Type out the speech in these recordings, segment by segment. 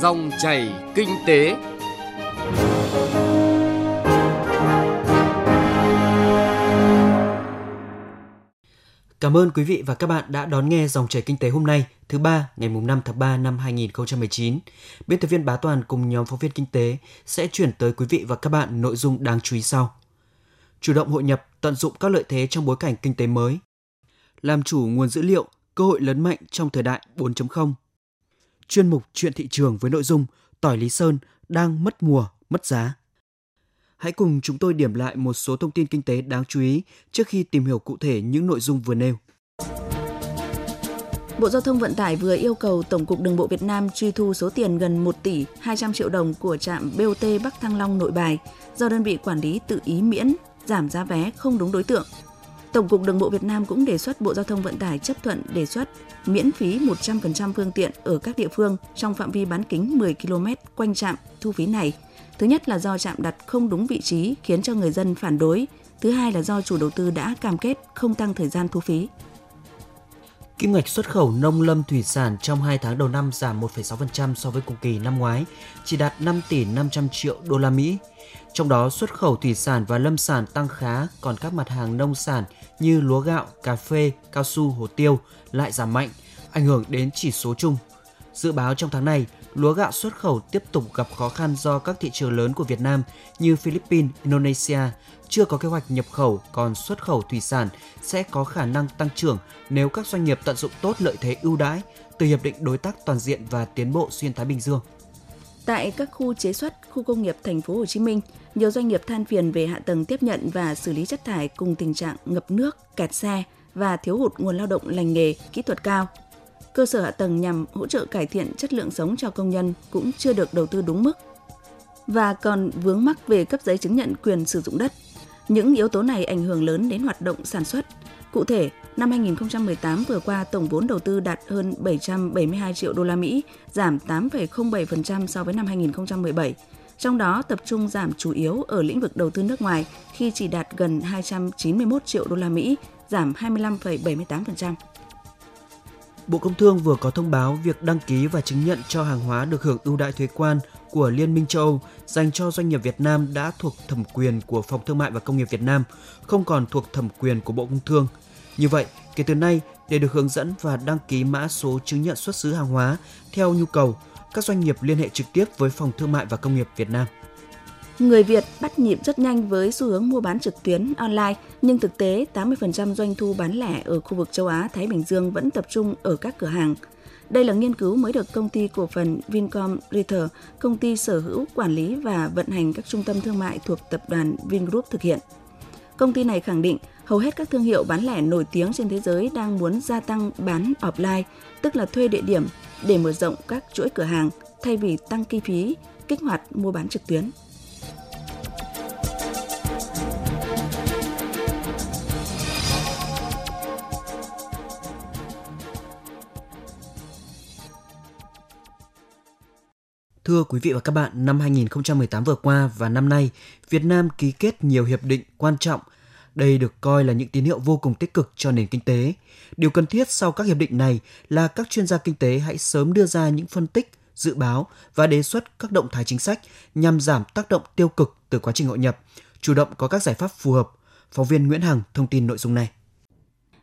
Dòng chảy kinh tế. Cảm ơn quý vị và các bạn đã đón nghe dòng chảy kinh tế hôm nay, thứ ba, ngày mùng 5 tháng 3 năm 2019. Biên tập viên Bá Toàn cùng nhóm phóng viên kinh tế sẽ chuyển tới quý vị và các bạn nội dung đáng chú ý sau. Chủ động hội nhập, tận dụng các lợi thế trong bối cảnh kinh tế mới. Làm chủ nguồn dữ liệu, cơ hội lớn mạnh trong thời đại 4.0. Chuyên mục chuyện thị trường với nội dung tỏi Lý Sơn đang mất mùa, mất giá. Hãy cùng chúng tôi điểm lại một số thông tin kinh tế đáng chú ý trước khi tìm hiểu cụ thể những nội dung vừa nêu. Bộ Giao thông Vận tải vừa yêu cầu Tổng cục Đường bộ Việt Nam truy thu số tiền gần 1 tỷ 200 triệu đồng của trạm BOT Bắc Thăng Long Nội Bài do đơn vị quản lý tự ý miễn giảm giá vé không đúng đối tượng. Tổng cục Đường bộ Việt Nam cũng đề xuất Bộ Giao thông Vận tải chấp thuận đề xuất miễn phí 100% phương tiện ở các địa phương trong phạm vi bán kính 10 km quanh trạm thu phí này – Thứ nhất là do trạm đặt không đúng vị trí khiến cho người dân phản đối. Thứ hai là do chủ đầu tư đã cam kết không tăng thời gian thu phí. Kim ngạch xuất khẩu nông lâm thủy sản trong 2 tháng đầu năm giảm 1,6% so với cùng kỳ năm ngoái, chỉ đạt 5 tỷ 500 triệu đô la Mỹ. Trong đó xuất khẩu thủy sản và lâm sản tăng khá, còn các mặt hàng nông sản như lúa gạo, cà phê, cao su, hồ tiêu lại giảm mạnh, ảnh hưởng đến chỉ số chung. Dự báo trong tháng này, lúa gạo xuất khẩu tiếp tục gặp khó khăn do các thị trường lớn của Việt Nam như Philippines, Indonesia chưa có kế hoạch nhập khẩu, còn xuất khẩu thủy sản sẽ có khả năng tăng trưởng nếu các doanh nghiệp tận dụng tốt lợi thế ưu đãi từ hiệp định đối tác toàn diện và tiến bộ xuyên Thái Bình Dương. Tại các khu chế xuất, khu công nghiệp thành phố Hồ Chí Minh, nhiều doanh nghiệp than phiền về hạ tầng tiếp nhận và xử lý chất thải cùng tình trạng ngập nước, kẹt xe và thiếu hụt nguồn lao động lành nghề, kỹ thuật cao cơ sở hạ tầng nhằm hỗ trợ cải thiện chất lượng sống cho công nhân cũng chưa được đầu tư đúng mức và còn vướng mắc về cấp giấy chứng nhận quyền sử dụng đất. Những yếu tố này ảnh hưởng lớn đến hoạt động sản xuất. Cụ thể, năm 2018 vừa qua tổng vốn đầu tư đạt hơn 772 triệu đô la Mỹ, giảm 8,07% so với năm 2017. Trong đó tập trung giảm chủ yếu ở lĩnh vực đầu tư nước ngoài khi chỉ đạt gần 291 triệu đô la Mỹ, giảm 25,78%. Bộ Công Thương vừa có thông báo việc đăng ký và chứng nhận cho hàng hóa được hưởng ưu đãi thuế quan của Liên minh châu Âu dành cho doanh nghiệp Việt Nam đã thuộc thẩm quyền của Phòng Thương mại và Công nghiệp Việt Nam, không còn thuộc thẩm quyền của Bộ Công Thương. Như vậy, kể từ nay, để được hướng dẫn và đăng ký mã số chứng nhận xuất xứ hàng hóa theo nhu cầu, các doanh nghiệp liên hệ trực tiếp với Phòng Thương mại và Công nghiệp Việt Nam. Người Việt bắt nhịp rất nhanh với xu hướng mua bán trực tuyến online, nhưng thực tế 80% doanh thu bán lẻ ở khu vực châu Á Thái Bình Dương vẫn tập trung ở các cửa hàng. Đây là nghiên cứu mới được công ty cổ phần Vincom Retail, công ty sở hữu, quản lý và vận hành các trung tâm thương mại thuộc tập đoàn Vingroup thực hiện. Công ty này khẳng định hầu hết các thương hiệu bán lẻ nổi tiếng trên thế giới đang muốn gia tăng bán offline, tức là thuê địa điểm để mở rộng các chuỗi cửa hàng thay vì tăng kinh phí kích hoạt mua bán trực tuyến. Thưa quý vị và các bạn, năm 2018 vừa qua và năm nay, Việt Nam ký kết nhiều hiệp định quan trọng. Đây được coi là những tín hiệu vô cùng tích cực cho nền kinh tế. Điều cần thiết sau các hiệp định này là các chuyên gia kinh tế hãy sớm đưa ra những phân tích, dự báo và đề xuất các động thái chính sách nhằm giảm tác động tiêu cực từ quá trình hội nhập, chủ động có các giải pháp phù hợp. Phóng viên Nguyễn Hằng thông tin nội dung này.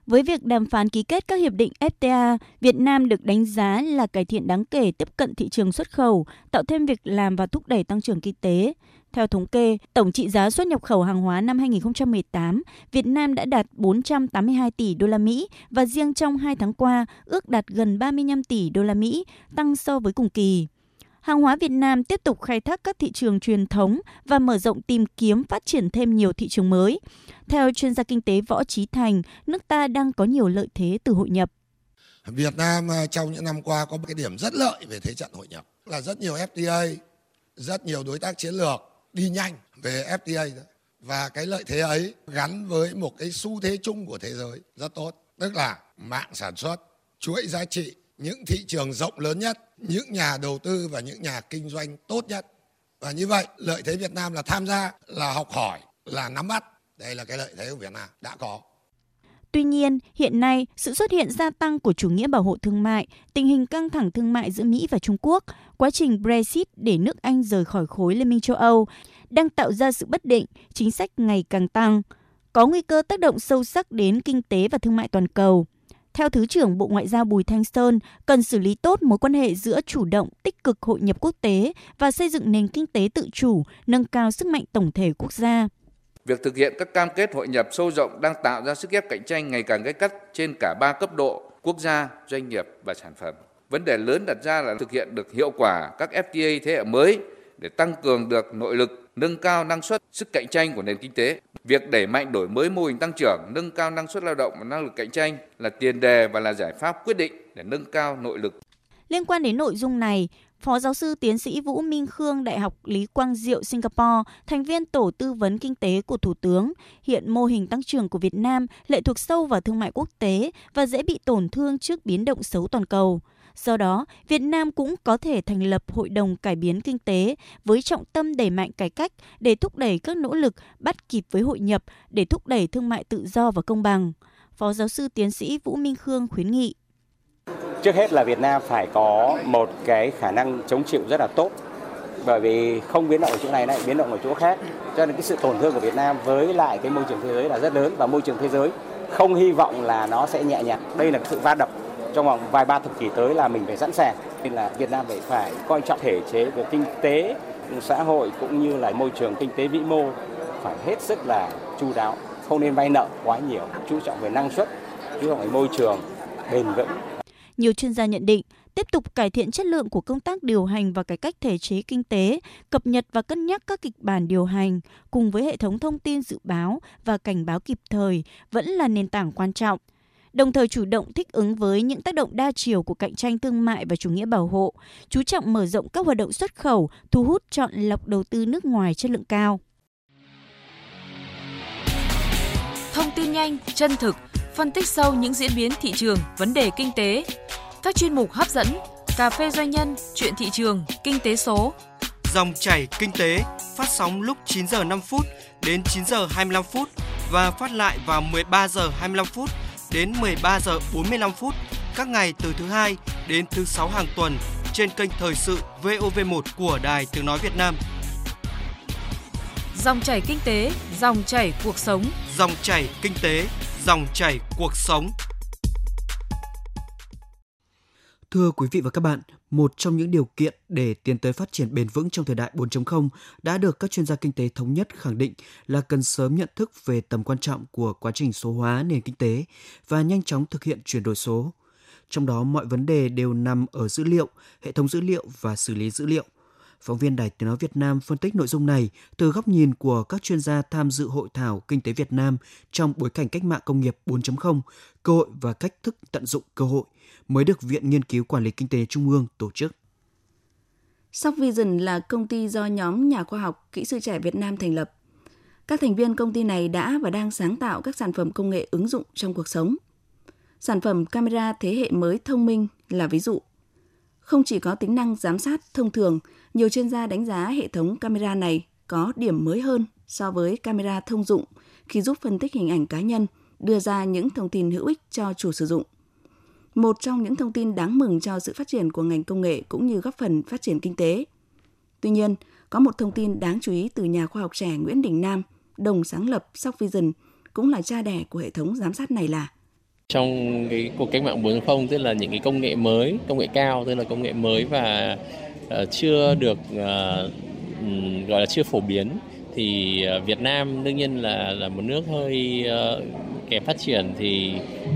Với việc đàm phán ký kết các hiệp định FTA, Việt Nam được đánh giá là cải thiện đáng kể tiếp cận thị trường xuất khẩu, tạo thêm việc làm và thúc đẩy tăng trưởng kinh tế. Theo thống kê, tổng trị giá xuất nhập khẩu hàng hóa năm 2018, Việt Nam đã đạt 482 tỷ đô la Mỹ và riêng trong 2 tháng qua ước đạt gần 35 tỷ đô la Mỹ, tăng so với cùng kỳ hàng hóa Việt Nam tiếp tục khai thác các thị trường truyền thống và mở rộng tìm kiếm phát triển thêm nhiều thị trường mới. Theo chuyên gia kinh tế Võ Trí Thành, nước ta đang có nhiều lợi thế từ hội nhập. Việt Nam ờ, trong những năm qua có một cái điểm rất lợi về thế trận hội nhập là rất nhiều FTA, rất nhiều đối tác chiến lược đi nhanh về FTA và cái lợi thế ấy gắn với một cái xu thế chung của thế giới rất tốt, tức là mạng sản xuất, chuỗi giá trị, những thị trường rộng lớn nhất những nhà đầu tư và những nhà kinh doanh tốt nhất. Và như vậy lợi thế Việt Nam là tham gia là học hỏi là nắm bắt. Đây là cái lợi thế của Việt Nam đã có. Tuy nhiên, hiện nay, sự xuất hiện gia tăng của chủ nghĩa bảo hộ thương mại, tình hình căng thẳng thương mại giữa Mỹ và Trung Quốc, quá trình Brexit để nước Anh rời khỏi khối Liên minh châu Âu đang tạo ra sự bất định, chính sách ngày càng tăng, có nguy cơ tác động sâu sắc đến kinh tế và thương mại toàn cầu. Theo Thứ trưởng Bộ Ngoại giao Bùi Thanh Sơn, cần xử lý tốt mối quan hệ giữa chủ động, tích cực hội nhập quốc tế và xây dựng nền kinh tế tự chủ, nâng cao sức mạnh tổng thể quốc gia. Việc thực hiện các cam kết hội nhập sâu rộng đang tạo ra sức ép cạnh tranh ngày càng gay gắt trên cả ba cấp độ quốc gia, doanh nghiệp và sản phẩm. Vấn đề lớn đặt ra là thực hiện được hiệu quả các FTA thế hệ mới để tăng cường được nội lực, nâng cao năng suất, sức cạnh tranh của nền kinh tế. Việc đẩy mạnh đổi mới mô hình tăng trưởng, nâng cao năng suất lao động và năng lực cạnh tranh là tiền đề và là giải pháp quyết định để nâng cao nội lực. Liên quan đến nội dung này, Phó giáo sư tiến sĩ Vũ Minh Khương, Đại học Lý Quang Diệu, Singapore, thành viên tổ tư vấn kinh tế của Thủ tướng, hiện mô hình tăng trưởng của Việt Nam lệ thuộc sâu vào thương mại quốc tế và dễ bị tổn thương trước biến động xấu toàn cầu. Do đó, Việt Nam cũng có thể thành lập Hội đồng Cải biến Kinh tế với trọng tâm đẩy mạnh cải cách để thúc đẩy các nỗ lực bắt kịp với hội nhập để thúc đẩy thương mại tự do và công bằng. Phó giáo sư tiến sĩ Vũ Minh Khương khuyến nghị. Trước hết là Việt Nam phải có một cái khả năng chống chịu rất là tốt bởi vì không biến động ở chỗ này lại biến động ở chỗ khác cho nên cái sự tổn thương của Việt Nam với lại cái môi trường thế giới là rất lớn và môi trường thế giới không hy vọng là nó sẽ nhẹ nhàng đây là sự va đập trong vòng vài ba thập kỷ tới là mình phải sẵn sàng. Nên là Việt Nam phải phải coi trọng thể chế về kinh tế xã hội cũng như là môi trường kinh tế vĩ mô phải hết sức là chu đáo không nên vay nợ quá nhiều chú trọng về năng suất chú trọng về môi trường bền vững. Nhiều chuyên gia nhận định, tiếp tục cải thiện chất lượng của công tác điều hành và cải cách thể chế kinh tế, cập nhật và cân nhắc các kịch bản điều hành cùng với hệ thống thông tin dự báo và cảnh báo kịp thời vẫn là nền tảng quan trọng đồng thời chủ động thích ứng với những tác động đa chiều của cạnh tranh thương mại và chủ nghĩa bảo hộ, chú trọng mở rộng các hoạt động xuất khẩu, thu hút chọn lọc đầu tư nước ngoài chất lượng cao. Thông tin nhanh, chân thực, phân tích sâu những diễn biến thị trường, vấn đề kinh tế. Các chuyên mục hấp dẫn, cà phê doanh nhân, chuyện thị trường, kinh tế số. Dòng chảy kinh tế phát sóng lúc 9 giờ 5 phút đến 9 giờ 25 phút và phát lại vào 13 giờ 25 phút đến 13 giờ 45 phút các ngày từ thứ hai đến thứ sáu hàng tuần trên kênh thời sự VOV1 của Đài Tiếng nói Việt Nam. Dòng chảy kinh tế, dòng chảy cuộc sống. Dòng chảy kinh tế, dòng chảy cuộc sống. Thưa quý vị và các bạn, một trong những điều kiện để tiến tới phát triển bền vững trong thời đại 4.0 đã được các chuyên gia kinh tế thống nhất khẳng định là cần sớm nhận thức về tầm quan trọng của quá trình số hóa nền kinh tế và nhanh chóng thực hiện chuyển đổi số. Trong đó mọi vấn đề đều nằm ở dữ liệu, hệ thống dữ liệu và xử lý dữ liệu. Phóng viên Đài Tiếng Nói Việt Nam phân tích nội dung này từ góc nhìn của các chuyên gia tham dự hội thảo Kinh tế Việt Nam trong bối cảnh cách mạng công nghiệp 4.0, cơ hội và cách thức tận dụng cơ hội mới được Viện Nghiên cứu Quản lý Kinh tế Trung ương tổ chức. Softvision là công ty do nhóm nhà khoa học, kỹ sư trẻ Việt Nam thành lập. Các thành viên công ty này đã và đang sáng tạo các sản phẩm công nghệ ứng dụng trong cuộc sống. Sản phẩm camera thế hệ mới thông minh là ví dụ. Không chỉ có tính năng giám sát thông thường, nhiều chuyên gia đánh giá hệ thống camera này có điểm mới hơn so với camera thông dụng khi giúp phân tích hình ảnh cá nhân, đưa ra những thông tin hữu ích cho chủ sử dụng một trong những thông tin đáng mừng cho sự phát triển của ngành công nghệ cũng như góp phần phát triển kinh tế. Tuy nhiên, có một thông tin đáng chú ý từ nhà khoa học trẻ Nguyễn Đình Nam, đồng sáng lập Softvision, cũng là cha đẻ của hệ thống giám sát này là trong cái cuộc cách mạng 4.0 tức là những cái công nghệ mới, công nghệ cao tức là công nghệ mới và uh, chưa được uh, gọi là chưa phổ biến thì uh, Việt Nam đương nhiên là là một nước hơi uh, kém phát triển thì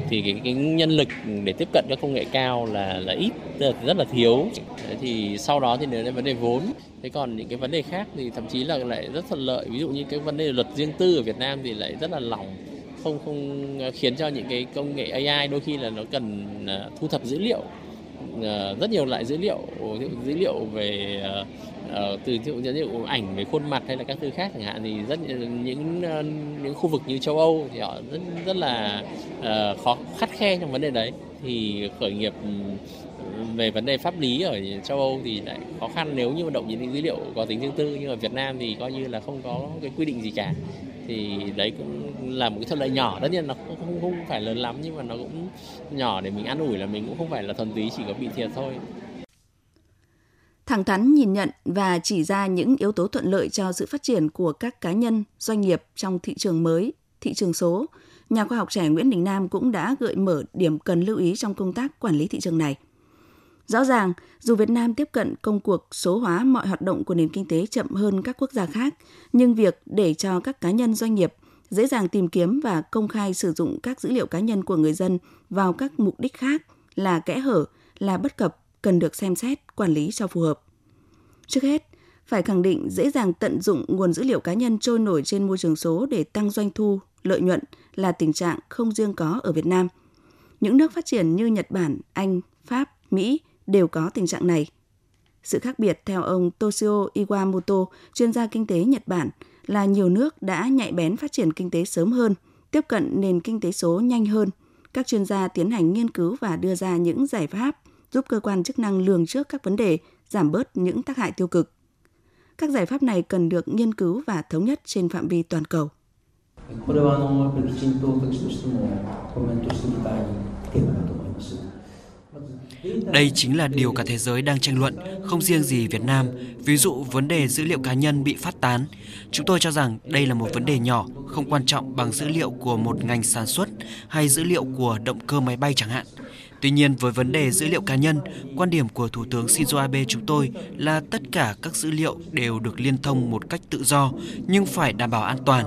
thì cái, cái nhân lực để tiếp cận các công nghệ cao là là ít rất là thiếu. Thì sau đó thì đến vấn đề vốn. Thế còn những cái vấn đề khác thì thậm chí là lại rất thuận lợi. Ví dụ như cái vấn đề luật riêng tư ở Việt Nam thì lại rất là lỏng không không à, khiến cho những cái công nghệ AI đôi khi là nó cần à, thu thập dữ liệu. Ờ, rất nhiều loại dữ liệu dữ liệu về ờ, ờ, từ dữ liệu ảnh về khuôn mặt hay là các thứ khác chẳng hạn, thì rất những những khu vực như châu Âu thì họ rất rất là khó khắt khe trong vấn đề đấy. Thì khởi nghiệp về vấn đề pháp lý ở châu Âu thì lại khó khăn nếu như động những dữ liệu có tính riêng tư, nhưng ở Việt Nam thì coi như là không có cái quy định gì cả. Thì đấy cũng là một cái thuận lợi nhỏ, tất nhiên nó không, không phải lớn lắm nhưng mà nó cũng nhỏ để mình an ủi là mình cũng không phải là thuần túy chỉ có bị thiệt thôi thẳng thắn nhìn nhận và chỉ ra những yếu tố thuận lợi cho sự phát triển của các cá nhân, doanh nghiệp trong thị trường mới, thị trường số, nhà khoa học trẻ Nguyễn Đình Nam cũng đã gợi mở điểm cần lưu ý trong công tác quản lý thị trường này. Rõ ràng, dù Việt Nam tiếp cận công cuộc số hóa mọi hoạt động của nền kinh tế chậm hơn các quốc gia khác, nhưng việc để cho các cá nhân doanh nghiệp dễ dàng tìm kiếm và công khai sử dụng các dữ liệu cá nhân của người dân vào các mục đích khác là kẽ hở, là bất cập cần được xem xét, quản lý cho phù hợp. Trước hết, phải khẳng định dễ dàng tận dụng nguồn dữ liệu cá nhân trôi nổi trên môi trường số để tăng doanh thu, lợi nhuận là tình trạng không riêng có ở Việt Nam. Những nước phát triển như Nhật Bản, Anh, Pháp, Mỹ đều có tình trạng này. Sự khác biệt theo ông Toshio Iwamoto, chuyên gia kinh tế Nhật Bản, là nhiều nước đã nhạy bén phát triển kinh tế sớm hơn, tiếp cận nền kinh tế số nhanh hơn. Các chuyên gia tiến hành nghiên cứu và đưa ra những giải pháp giúp cơ quan chức năng lường trước các vấn đề, giảm bớt những tác hại tiêu cực. Các giải pháp này cần được nghiên cứu và thống nhất trên phạm vi toàn cầu. Đây chính là điều cả thế giới đang tranh luận, không riêng gì Việt Nam. Ví dụ vấn đề dữ liệu cá nhân bị phát tán. Chúng tôi cho rằng đây là một vấn đề nhỏ, không quan trọng bằng dữ liệu của một ngành sản xuất hay dữ liệu của động cơ máy bay chẳng hạn. Tuy nhiên với vấn đề dữ liệu cá nhân, quan điểm của Thủ tướng Shinzo Abe chúng tôi là tất cả các dữ liệu đều được liên thông một cách tự do nhưng phải đảm bảo an toàn.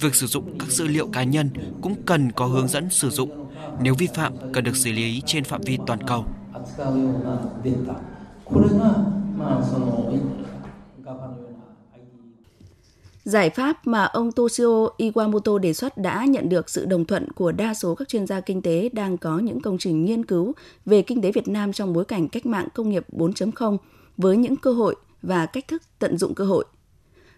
Việc sử dụng các dữ liệu cá nhân cũng cần có hướng dẫn sử dụng. Nếu vi phạm cần được xử lý trên phạm vi toàn cầu. Giải pháp mà ông Toshio Iwamoto đề xuất đã nhận được sự đồng thuận của đa số các chuyên gia kinh tế đang có những công trình nghiên cứu về kinh tế Việt Nam trong bối cảnh cách mạng công nghiệp 4.0 với những cơ hội và cách thức tận dụng cơ hội.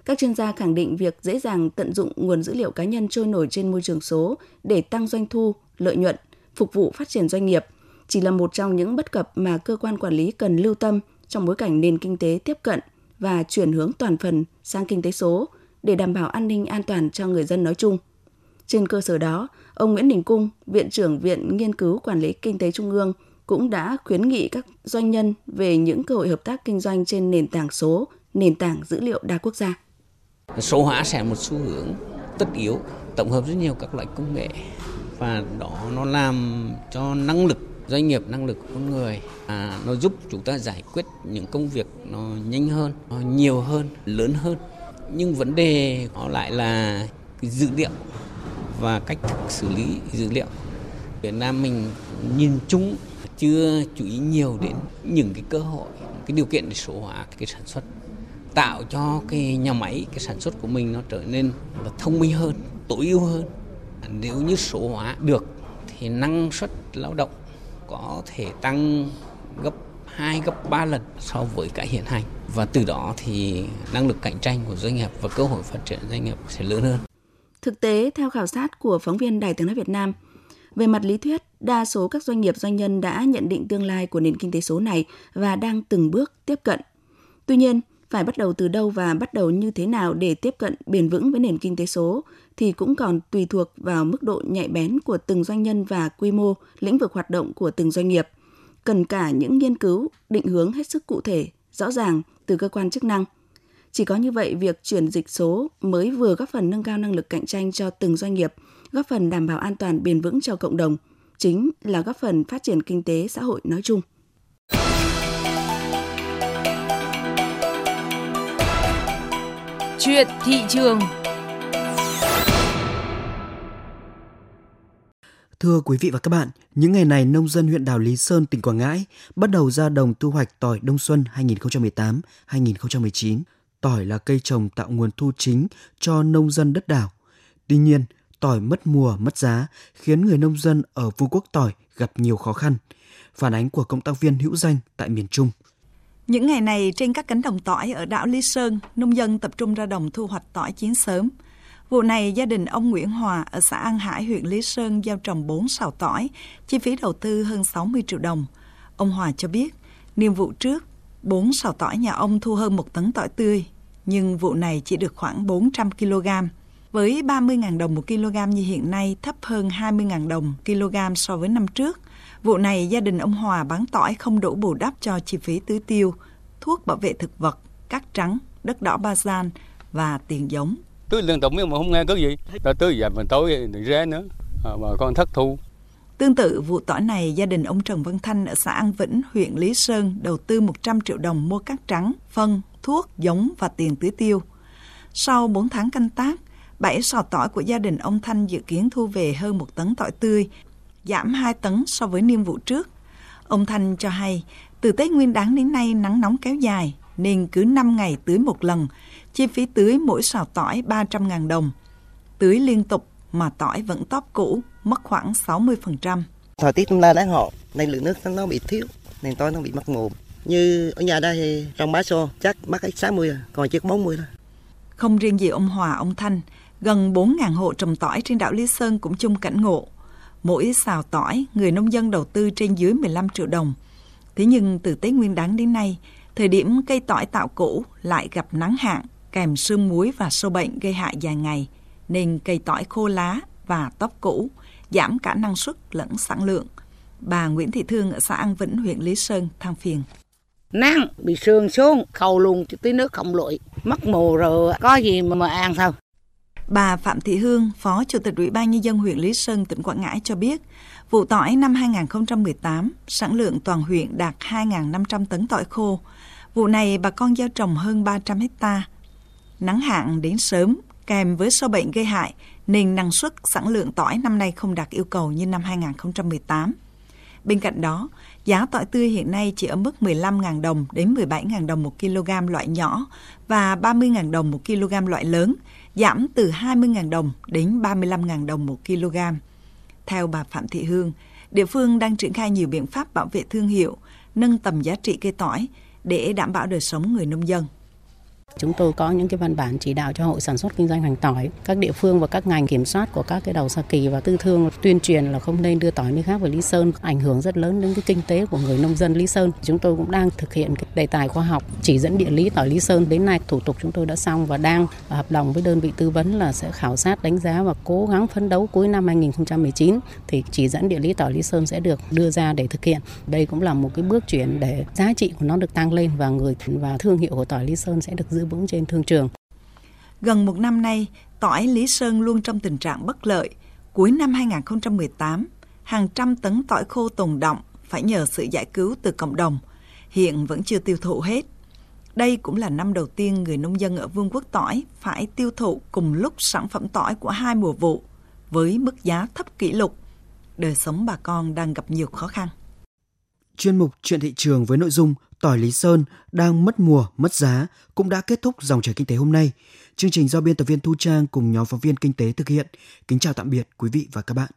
Các chuyên gia khẳng định việc dễ dàng tận dụng nguồn dữ liệu cá nhân trôi nổi trên môi trường số để tăng doanh thu, lợi nhuận, phục vụ phát triển doanh nghiệp chỉ là một trong những bất cập mà cơ quan quản lý cần lưu tâm trong bối cảnh nền kinh tế tiếp cận và chuyển hướng toàn phần sang kinh tế số – để đảm bảo an ninh an toàn cho người dân nói chung. Trên cơ sở đó, ông Nguyễn Đình Cung, Viện trưởng Viện Nghiên cứu Quản lý Kinh tế Trung ương, cũng đã khuyến nghị các doanh nhân về những cơ hội hợp tác kinh doanh trên nền tảng số, nền tảng dữ liệu đa quốc gia. Số hóa sẽ một xu hướng tất yếu, tổng hợp rất nhiều các loại công nghệ và đó nó làm cho năng lực doanh nghiệp năng lực của con người à, nó giúp chúng ta giải quyết những công việc nó nhanh hơn nó nhiều hơn lớn hơn. Nhưng vấn đề nó lại là dữ liệu và cách thức xử lý dữ liệu. Việt Nam mình nhìn chung chưa chú ý nhiều đến những cái cơ hội cái điều kiện để số hóa cái sản xuất tạo cho cái nhà máy cái sản xuất của mình nó trở nên là thông minh hơn tối ưu hơn. Nếu như số hóa được thì năng suất lao động có thể tăng gấp 2 gấp 3 lần so với cái hiện hành và từ đó thì năng lực cạnh tranh của doanh nghiệp và cơ hội phát triển doanh nghiệp sẽ lớn hơn. Thực tế, theo khảo sát của phóng viên Đài tiếng nói Việt Nam, về mặt lý thuyết, đa số các doanh nghiệp doanh nhân đã nhận định tương lai của nền kinh tế số này và đang từng bước tiếp cận. Tuy nhiên, phải bắt đầu từ đâu và bắt đầu như thế nào để tiếp cận bền vững với nền kinh tế số thì cũng còn tùy thuộc vào mức độ nhạy bén của từng doanh nhân và quy mô, lĩnh vực hoạt động của từng doanh nghiệp. Cần cả những nghiên cứu, định hướng hết sức cụ thể, rõ ràng từ cơ quan chức năng. Chỉ có như vậy, việc chuyển dịch số mới vừa góp phần nâng cao năng lực cạnh tranh cho từng doanh nghiệp, góp phần đảm bảo an toàn bền vững cho cộng đồng, chính là góp phần phát triển kinh tế xã hội nói chung. Chuyện thị trường Thưa quý vị và các bạn, những ngày này nông dân huyện đảo Lý Sơn, tỉnh Quảng Ngãi bắt đầu ra đồng thu hoạch tỏi đông xuân 2018-2019. Tỏi là cây trồng tạo nguồn thu chính cho nông dân đất đảo. Tuy nhiên, tỏi mất mùa, mất giá khiến người nông dân ở Vương quốc tỏi gặp nhiều khó khăn. Phản ánh của cộng tác viên hữu danh tại miền Trung. Những ngày này trên các cánh đồng tỏi ở đảo Lý Sơn, nông dân tập trung ra đồng thu hoạch tỏi chiến sớm – Vụ này, gia đình ông Nguyễn Hòa ở xã An Hải, huyện Lý Sơn gieo trồng 4 sào tỏi, chi phí đầu tư hơn 60 triệu đồng. Ông Hòa cho biết, niên vụ trước, 4 sào tỏi nhà ông thu hơn 1 tấn tỏi tươi, nhưng vụ này chỉ được khoảng 400 kg. Với 30.000 đồng một kg như hiện nay thấp hơn 20.000 đồng kg so với năm trước. Vụ này gia đình ông Hòa bán tỏi không đủ bù đắp cho chi phí tưới tiêu, thuốc bảo vệ thực vật, cát trắng, đất đỏ ba gian và tiền giống. Tưới liên tục nhưng mà không nghe cái gì. Ta tưới giờ mình tối thì ré nữa, mà con thất thu. Tương tự vụ tỏi này, gia đình ông Trần Văn Thanh ở xã An Vĩnh, huyện Lý Sơn đầu tư 100 triệu đồng mua cát trắng, phân, thuốc, giống và tiền tưới tiêu. Sau 4 tháng canh tác, 7 sò tỏi của gia đình ông Thanh dự kiến thu về hơn một tấn tỏi tươi, giảm 2 tấn so với niên vụ trước. Ông Thanh cho hay, từ Tết Nguyên đán đến nay nắng nóng kéo dài, nên cứ 5 ngày tưới một lần, chi phí tưới mỗi sào tỏi 300.000 đồng. Tưới liên tục mà tỏi vẫn tóp cũ, mất khoảng 60%. Thời tiết nay đáng hộ, nên lượng nước nó bị thiếu, nên tỏi nó bị mất mồm. Như ở nhà đây thì trong bá xô chắc mất ít 60 rồi, còn chỉ có 40 thôi. Không riêng gì ông Hòa, ông Thanh, gần 4.000 hộ trồng tỏi trên đảo Lý Sơn cũng chung cảnh ngộ. Mỗi xào tỏi, người nông dân đầu tư trên dưới 15 triệu đồng. Thế nhưng từ Tết Nguyên đán đến nay, thời điểm cây tỏi tạo cũ lại gặp nắng hạn, kèm sương muối và sâu bệnh gây hại dài ngày, nên cây tỏi khô lá và tóc cũ, giảm cả năng suất lẫn sản lượng. Bà Nguyễn Thị Thương ở xã An Vĩnh, huyện Lý Sơn than phiền. Nắng bị sương xuống, khâu luôn tí nước không lụi, mất mùa rồi có gì mà mà ăn sao. Bà Phạm Thị Hương, Phó Chủ tịch Ủy ban Nhân dân huyện Lý Sơn, tỉnh Quảng Ngãi cho biết, vụ tỏi năm 2018, sản lượng toàn huyện đạt 2.500 tấn tỏi khô. Vụ này bà con gieo trồng hơn 300 hecta. Nắng hạn đến sớm, kèm với sâu bệnh gây hại, nên năng suất sản lượng tỏi năm nay không đạt yêu cầu như năm 2018. Bên cạnh đó, giá tỏi tươi hiện nay chỉ ở mức 15.000 đồng đến 17.000 đồng một kg loại nhỏ và 30.000 đồng một kg loại lớn, giảm từ 20.000 đồng đến 35.000 đồng một kg. Theo bà Phạm Thị Hương, địa phương đang triển khai nhiều biện pháp bảo vệ thương hiệu, nâng tầm giá trị cây tỏi để đảm bảo đời sống người nông dân. Chúng tôi có những cái văn bản chỉ đạo cho hội sản xuất kinh doanh hành tỏi, các địa phương và các ngành kiểm soát của các cái đầu xa kỳ và tư thương tuyên truyền là không nên đưa tỏi nơi khác về Lý Sơn, ảnh hưởng rất lớn đến cái kinh tế của người nông dân Lý Sơn. Chúng tôi cũng đang thực hiện cái đề tài khoa học chỉ dẫn địa lý tỏi Lý Sơn. Đến nay thủ tục chúng tôi đã xong và đang hợp đồng với đơn vị tư vấn là sẽ khảo sát đánh giá và cố gắng phấn đấu cuối năm 2019 thì chỉ dẫn địa lý tỏi Lý Sơn sẽ được đưa ra để thực hiện. Đây cũng là một cái bước chuyển để giá trị của nó được tăng lên và người và thương hiệu của tỏi Lý Sơn sẽ được giữ vững trên thương trường. Gần một năm nay, tỏi Lý Sơn luôn trong tình trạng bất lợi. Cuối năm 2018, hàng trăm tấn tỏi khô tồn động phải nhờ sự giải cứu từ cộng đồng, hiện vẫn chưa tiêu thụ hết. Đây cũng là năm đầu tiên người nông dân ở Vương quốc tỏi phải tiêu thụ cùng lúc sản phẩm tỏi của hai mùa vụ với mức giá thấp kỷ lục. Đời sống bà con đang gặp nhiều khó khăn. Chuyên mục Chuyện thị trường với nội dung tỏi Lý Sơn đang mất mùa, mất giá cũng đã kết thúc dòng chảy kinh tế hôm nay. Chương trình do biên tập viên Thu Trang cùng nhóm phóng viên kinh tế thực hiện. Kính chào tạm biệt quý vị và các bạn.